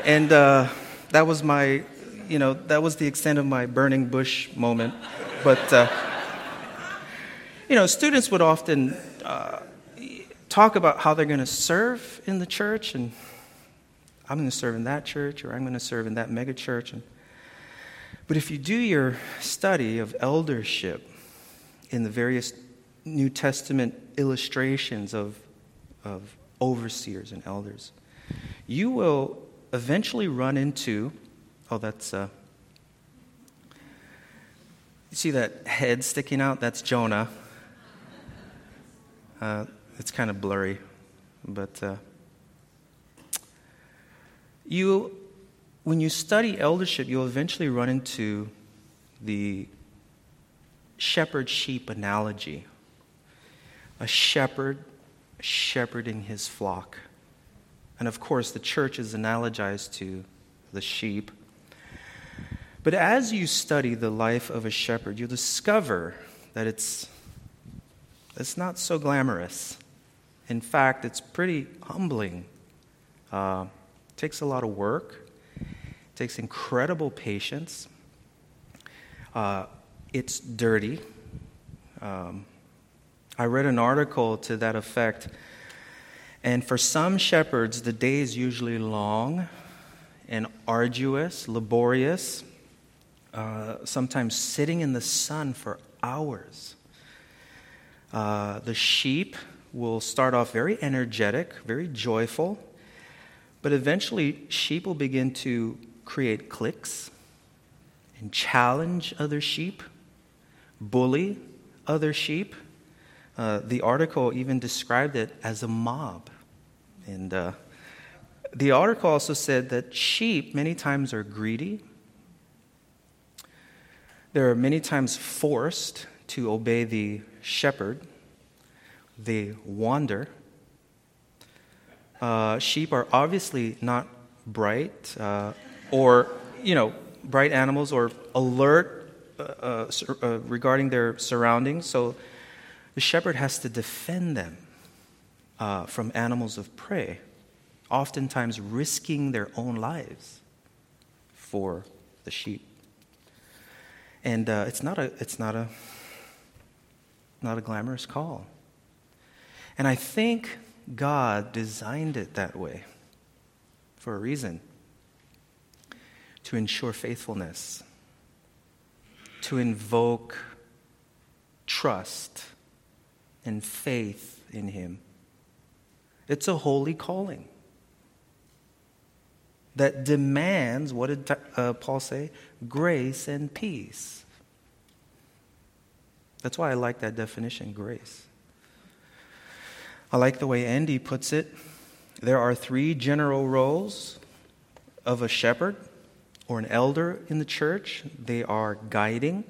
Speaker 1: And uh, that was my you know, that was the extent of my burning bush moment. But, uh, you know, students would often uh, talk about how they're going to serve in the church, and I'm going to serve in that church, or I'm going to serve in that mega church. And But if you do your study of eldership in the various New Testament illustrations of, of overseers and elders, you will eventually run into oh, that's. Uh, you see that head sticking out? That's Jonah. Uh, it's kind of blurry, but uh, you, when you study eldership, you'll eventually run into the shepherd sheep analogy. A shepherd shepherding his flock. And of course, the church is analogized to the sheep. But as you study the life of a shepherd, you'll discover that it's, it's not so glamorous. In fact, it's pretty humbling. Uh, it takes a lot of work, it takes incredible patience. Uh, it's dirty. Um, I read an article to that effect. And for some shepherds, the day is usually long and arduous, laborious, uh, sometimes sitting in the sun for hours. Uh, the sheep will start off very energetic, very joyful, but eventually, sheep will begin to create cliques and challenge other sheep, bully other sheep. Uh, the article even described it as a mob. And uh, the article also said that sheep many times are greedy. They're many times forced to obey the shepherd. They wander. Uh, sheep are obviously not bright uh, or, you know, bright animals or alert uh, uh, uh regarding their surroundings. So the shepherd has to defend them uh, from animals of prey, oftentimes risking their own lives for the sheep. And uh, it's not a it's not a not a glamorous call. And I think God designed it that way for a reason to ensure faithfulness, to invoke trust and faith in Him. It's a holy calling that demands, what did uh, Paul say? Grace and peace. That's why I like that definition, grace. I like the way Andy puts it. There are three general roles of a shepherd or an elder in the church they are guiding,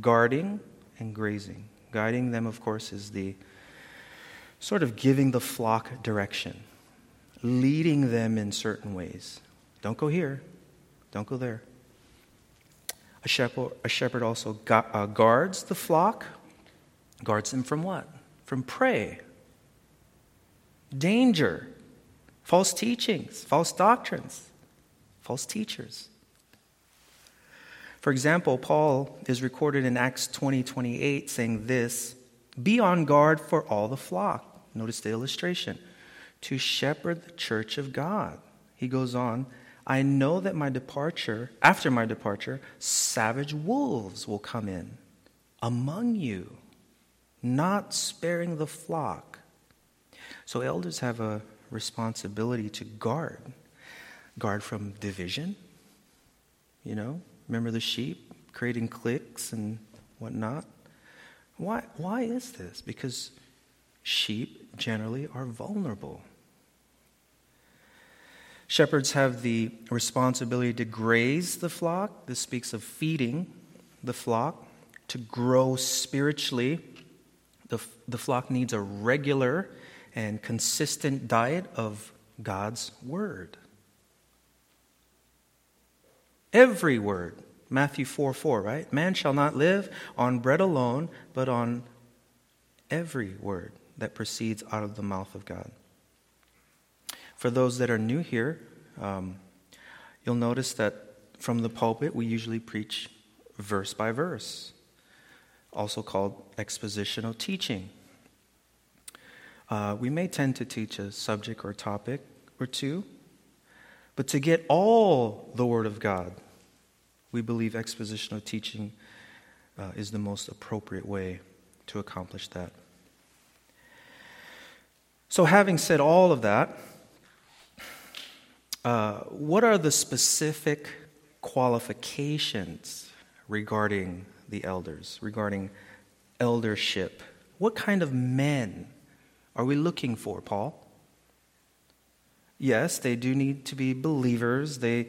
Speaker 1: guarding, and grazing. Guiding them, of course, is the sort of giving the flock direction, leading them in certain ways. Don't go here, don't go there. A shepherd, a shepherd also uh, guards the flock. Guards them from what? From prey, danger, false teachings, false doctrines, false teachers. For example, Paul is recorded in Acts 20 28 saying this Be on guard for all the flock. Notice the illustration to shepherd the church of God. He goes on, I know that my departure, after my departure, savage wolves will come in among you, not sparing the flock. So elders have a responsibility to guard, guard from division, you know, Remember the sheep creating cliques and whatnot? Why, why is this? Because sheep generally are vulnerable. Shepherds have the responsibility to graze the flock. This speaks of feeding the flock. To grow spiritually, the, the flock needs a regular and consistent diet of God's Word. Every word. Matthew 4 4, right? Man shall not live on bread alone, but on every word that proceeds out of the mouth of God. For those that are new here, um, you'll notice that from the pulpit we usually preach verse by verse, also called expositional teaching. Uh, we may tend to teach a subject or topic or two, but to get all the Word of God, We believe expositional teaching uh, is the most appropriate way to accomplish that. So, having said all of that, uh, what are the specific qualifications regarding the elders, regarding eldership? What kind of men are we looking for, Paul? Yes, they do need to be believers. They,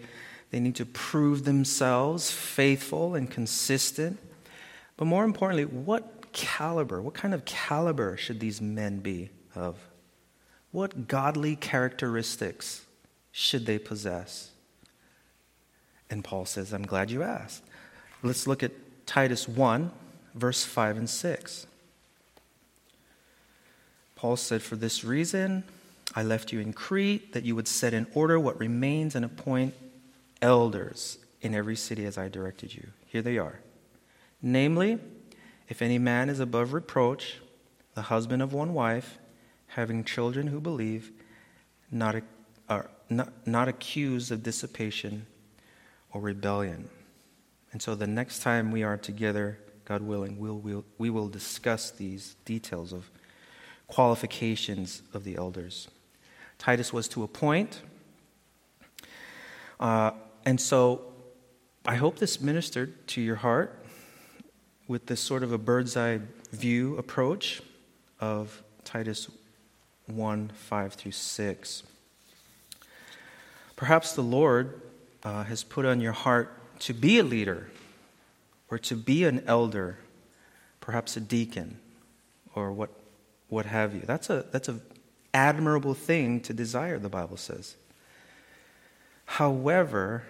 Speaker 1: they need to prove themselves faithful and consistent. But more importantly, what caliber, what kind of caliber should these men be of? What godly characteristics should they possess? And Paul says, I'm glad you asked. Let's look at Titus 1, verse 5 and 6. Paul said, For this reason, I left you in Crete, that you would set in order what remains and appoint elders in every city as I directed you. Here they are. Namely, if any man is above reproach, the husband of one wife, having children who believe, not, uh, not, not accused of dissipation or rebellion. And so the next time we are together, God willing, we'll, we'll, we will discuss these details of qualifications of the elders. Titus was to appoint. Uh, and so I hope this ministered to your heart with this sort of a bird's eye view approach of Titus 1 5 through 6. Perhaps the Lord uh, has put on your heart to be a leader or to be an elder, perhaps a deacon or what, what have you. That's a that's an admirable thing to desire, the Bible says. However,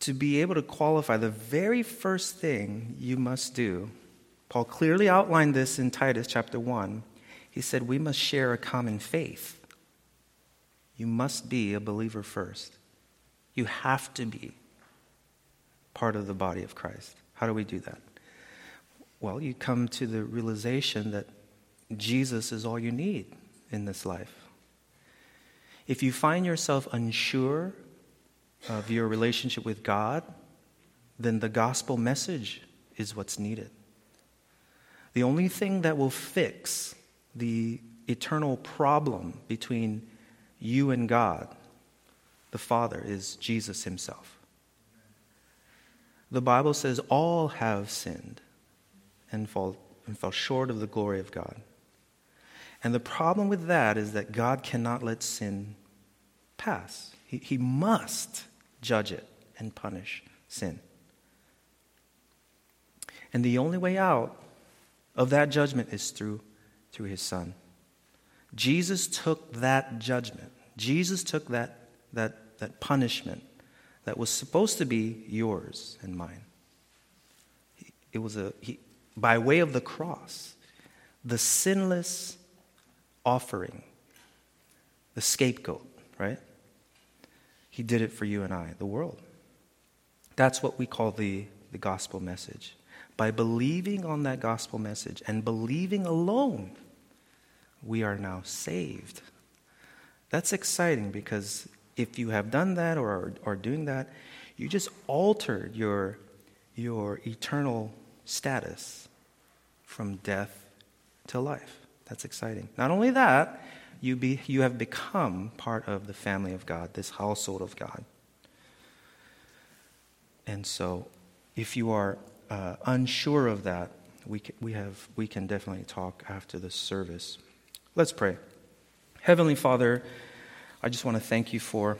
Speaker 1: to be able to qualify, the very first thing you must do, Paul clearly outlined this in Titus chapter 1. He said, We must share a common faith. You must be a believer first. You have to be part of the body of Christ. How do we do that? Well, you come to the realization that Jesus is all you need in this life. If you find yourself unsure of your relationship with God, then the gospel message is what's needed. The only thing that will fix the eternal problem between you and God, the Father, is Jesus Himself. The Bible says all have sinned and fall, and fell short of the glory of God. And the problem with that is that God cannot let sin pass. He, he must judge it and punish sin. And the only way out of that judgment is through, through his son. Jesus took that judgment. Jesus took that, that, that punishment that was supposed to be yours and mine. It was a, he, by way of the cross, the sinless offering, the scapegoat, right? He did it for you and I, the world. That's what we call the, the gospel message. By believing on that gospel message and believing alone, we are now saved. That's exciting because if you have done that or are, doing that, you just altered your, your eternal status from death to life. That's exciting. Not only that, you, be, you have become part of the family of God, this household of God. And so, if you are uh, unsure of that, we can, we, have, we can definitely talk after the service. Let's pray. Heavenly Father, I just want to thank you for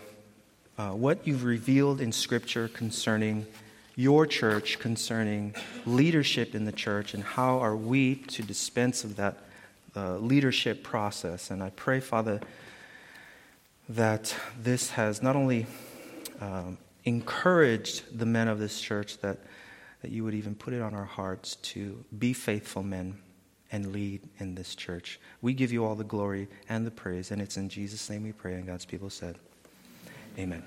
Speaker 1: uh, what you've revealed in Scripture concerning your church, concerning leadership in the church, and how are we to dispense of that uh, leadership process. And I pray, Father, that this has not only um, encouraged the men of this church, that, that you would even put it on our hearts to be faithful men and lead in this church. We give you all the glory and the praise, and it's in Jesus' name we pray, and God's people said, Amen.